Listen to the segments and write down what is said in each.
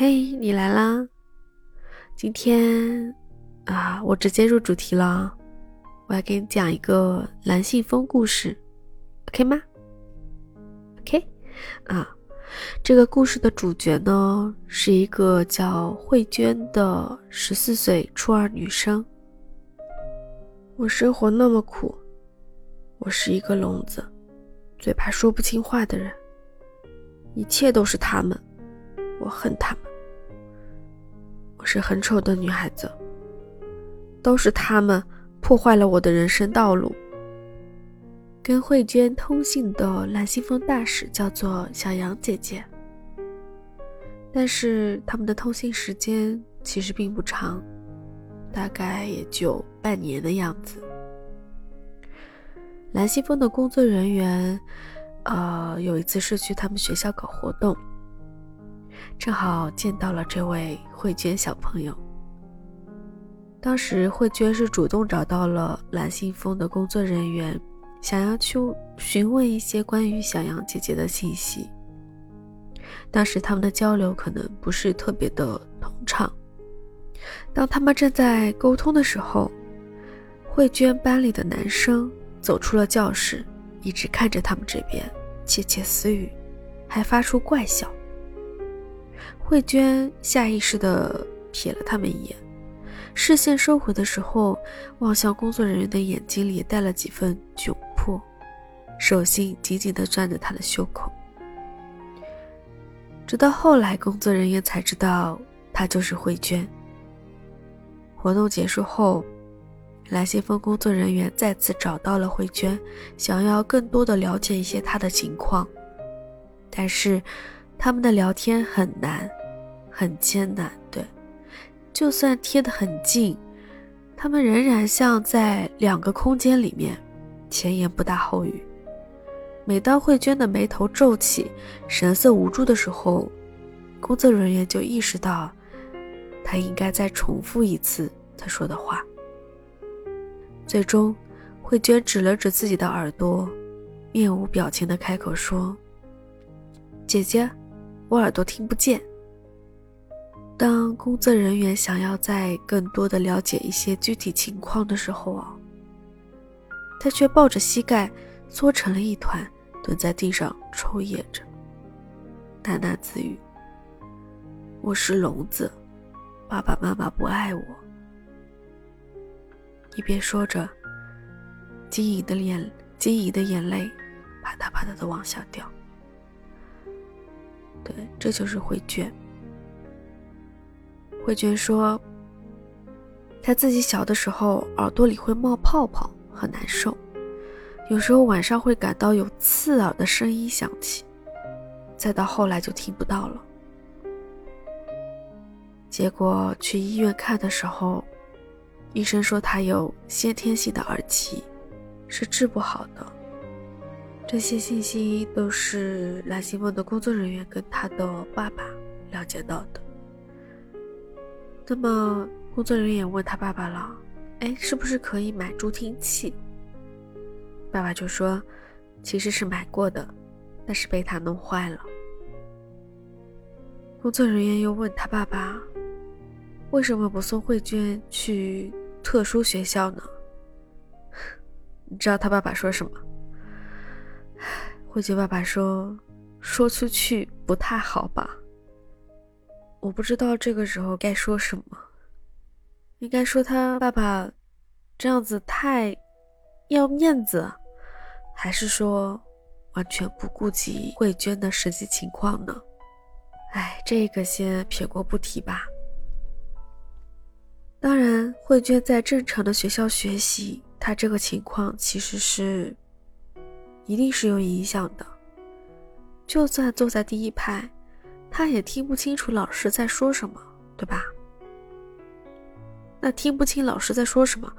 嘿，你来啦！今天啊，我直接入主题了，我要给你讲一个蓝信封故事，OK 吗？OK，啊，这个故事的主角呢是一个叫慧娟的十四岁初二女生。我生活那么苦，我是一个聋子，最怕说不清话的人，一切都是他们，我恨他们。我是很丑的女孩子，都是他们破坏了我的人生道路。跟慧娟通信的蓝信封大使叫做小杨姐姐，但是他们的通信时间其实并不长，大概也就半年的样子。蓝信封的工作人员，呃，有一次是去他们学校搞活动。正好见到了这位慧娟小朋友。当时慧娟是主动找到了蓝信封的工作人员，想要去询问一些关于小杨姐姐的信息。当时他们的交流可能不是特别的通畅。当他们正在沟通的时候，慧娟班里的男生走出了教室，一直看着他们这边窃窃私语，还发出怪笑。慧娟下意识地瞥了他们一眼，视线收回的时候，望向工作人员的眼睛里带了几分窘迫，手心紧紧地攥着他的袖口。直到后来，工作人员才知道她就是慧娟。活动结束后，蓝信封工作人员再次找到了慧娟，想要更多的了解一些她的情况，但是他们的聊天很难。很艰难，对，就算贴得很近，他们仍然像在两个空间里面，前言不搭后语。每当慧娟的眉头皱起，神色无助的时候，工作人员就意识到，她应该再重复一次她说的话。最终，慧娟指了指自己的耳朵，面无表情的开口说：“姐姐，我耳朵听不见。”当工作人员想要再更多的了解一些具体情况的时候啊，他却抱着膝盖缩成了一团，蹲在地上抽噎着，喃喃自语：“我是聋子，爸爸妈妈不爱我。”一边说着，晶莹的脸，晶莹的眼泪啪嗒啪嗒的往下掉。对，这就是慧娟。慧娟说：“她自己小的时候耳朵里会冒泡泡，很难受，有时候晚上会感到有刺耳的声音响起，再到后来就听不到了。结果去医院看的时候，医生说她有先天性的耳疾，是治不好的。这些信息都是蓝心梦的工作人员跟他的爸爸了解到的。”那么，工作人员也问他爸爸了：“哎，是不是可以买助听器？”爸爸就说：“其实是买过的，但是被他弄坏了。”工作人员又问他爸爸：“为什么不送慧娟去特殊学校呢？” 你知道他爸爸说什么？慧娟爸爸说：“说出去不太好吧。”我不知道这个时候该说什么，应该说他爸爸这样子太要面子，还是说完全不顾及慧娟的实际情况呢？哎，这个先撇过不提吧。当然，慧娟在正常的学校学习，她这个情况其实是一定是有影响的，就算坐在第一排。他也听不清楚老师在说什么，对吧？那听不清老师在说什么，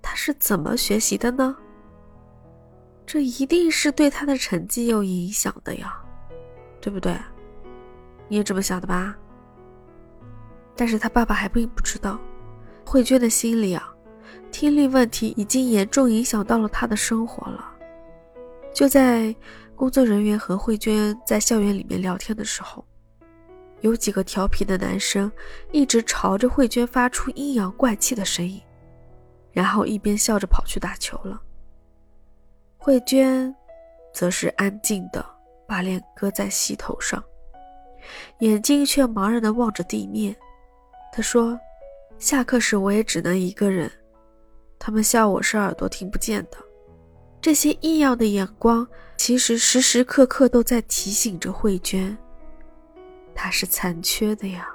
他是怎么学习的呢？这一定是对他的成绩有影响的呀，对不对？你也这么想的吧？但是他爸爸还并不知道，慧娟的心里啊，听力问题已经严重影响到了他的生活了。就在工作人员和慧娟在校园里面聊天的时候。有几个调皮的男生一直朝着慧娟发出阴阳怪气的声音，然后一边笑着跑去打球了。慧娟则是安静的把脸搁在膝头上，眼睛却茫然的望着地面。她说：“下课时我也只能一个人，他们笑我是耳朵听不见的。”这些异样的眼光，其实时时刻刻都在提醒着慧娟，她是残缺的呀。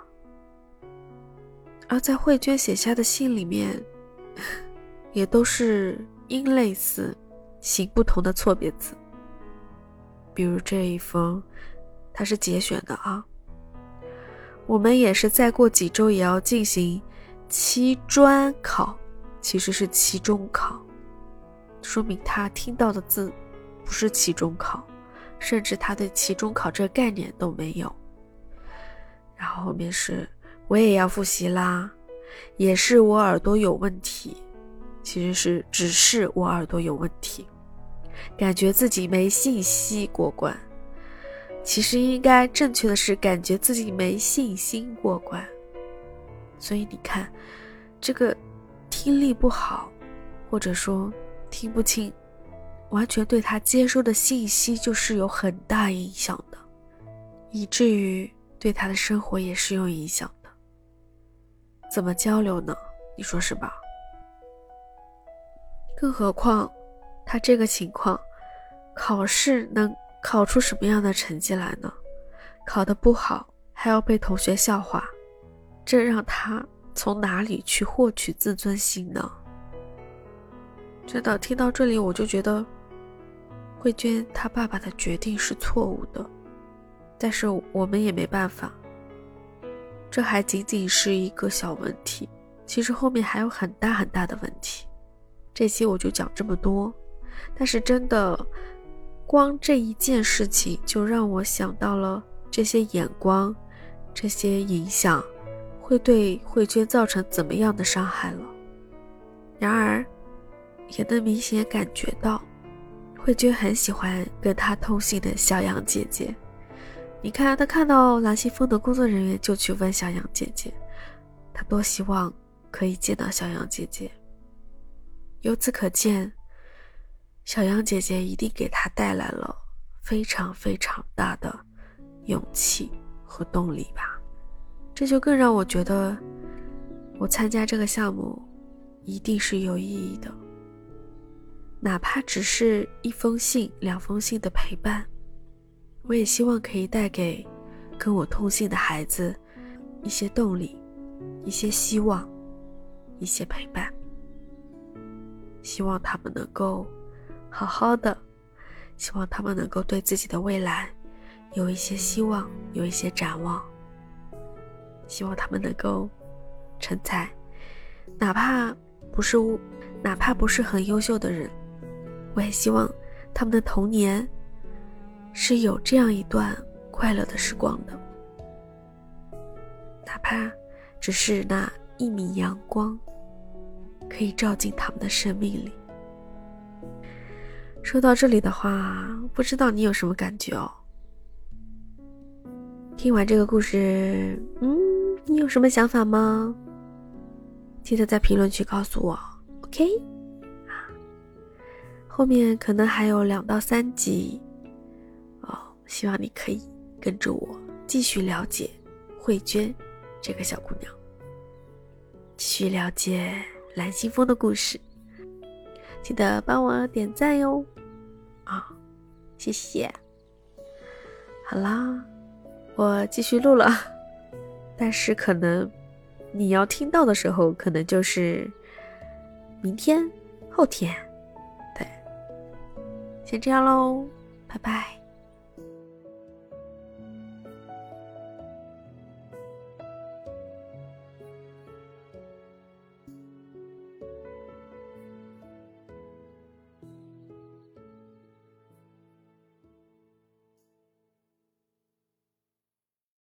而在慧娟写下的信里面，也都是音类似、形不同的错别字。比如这一封，它是节选的啊。我们也是再过几周也要进行期专考，其实是期中考。说明他听到的字不是期中考，甚至他对期中考这个概念都没有。然后后面是我也要复习啦，也是我耳朵有问题，其实是只是我耳朵有问题，感觉自己没信息过关，其实应该正确的是感觉自己没信心过关。所以你看，这个听力不好，或者说。听不清，完全对他接收的信息就是有很大影响的，以至于对他的生活也是有影响的。怎么交流呢？你说是吧？更何况他这个情况，考试能考出什么样的成绩来呢？考得不好还要被同学笑话，这让他从哪里去获取自尊心呢？真的听到这里，我就觉得慧娟她爸爸的决定是错误的，但是我们也没办法。这还仅仅是一个小问题，其实后面还有很大很大的问题。这期我就讲这么多，但是真的，光这一件事情就让我想到了这些眼光、这些影响会对慧娟造成怎么样的伤害了。然而。也能明显感觉到，慧娟很喜欢跟她通信的小杨姐姐。你看，她看到蓝信峰的工作人员就去问小杨姐姐，她多希望可以见到小杨姐姐。由此可见，小杨姐姐一定给她带来了非常非常大的勇气和动力吧。这就更让我觉得，我参加这个项目一定是有意义的。哪怕只是一封信、两封信的陪伴，我也希望可以带给跟我通信的孩子一些动力、一些希望、一些陪伴。希望他们能够好好的，希望他们能够对自己的未来有一些希望、有一些展望。希望他们能够成才，哪怕不是，哪怕不是很优秀的人。我也希望他们的童年是有这样一段快乐的时光的，哪怕只是那一米阳光，可以照进他们的生命里。说到这里的话，不知道你有什么感觉哦？听完这个故事，嗯，你有什么想法吗？记得在评论区告诉我，OK？后面可能还有两到三集，哦，希望你可以跟着我继续了解慧娟这个小姑娘，继续了解蓝心峰的故事。记得帮我点赞哟，啊，谢谢。好啦，我继续录了，但是可能你要听到的时候，可能就是明天、后天。先这样喽，拜拜。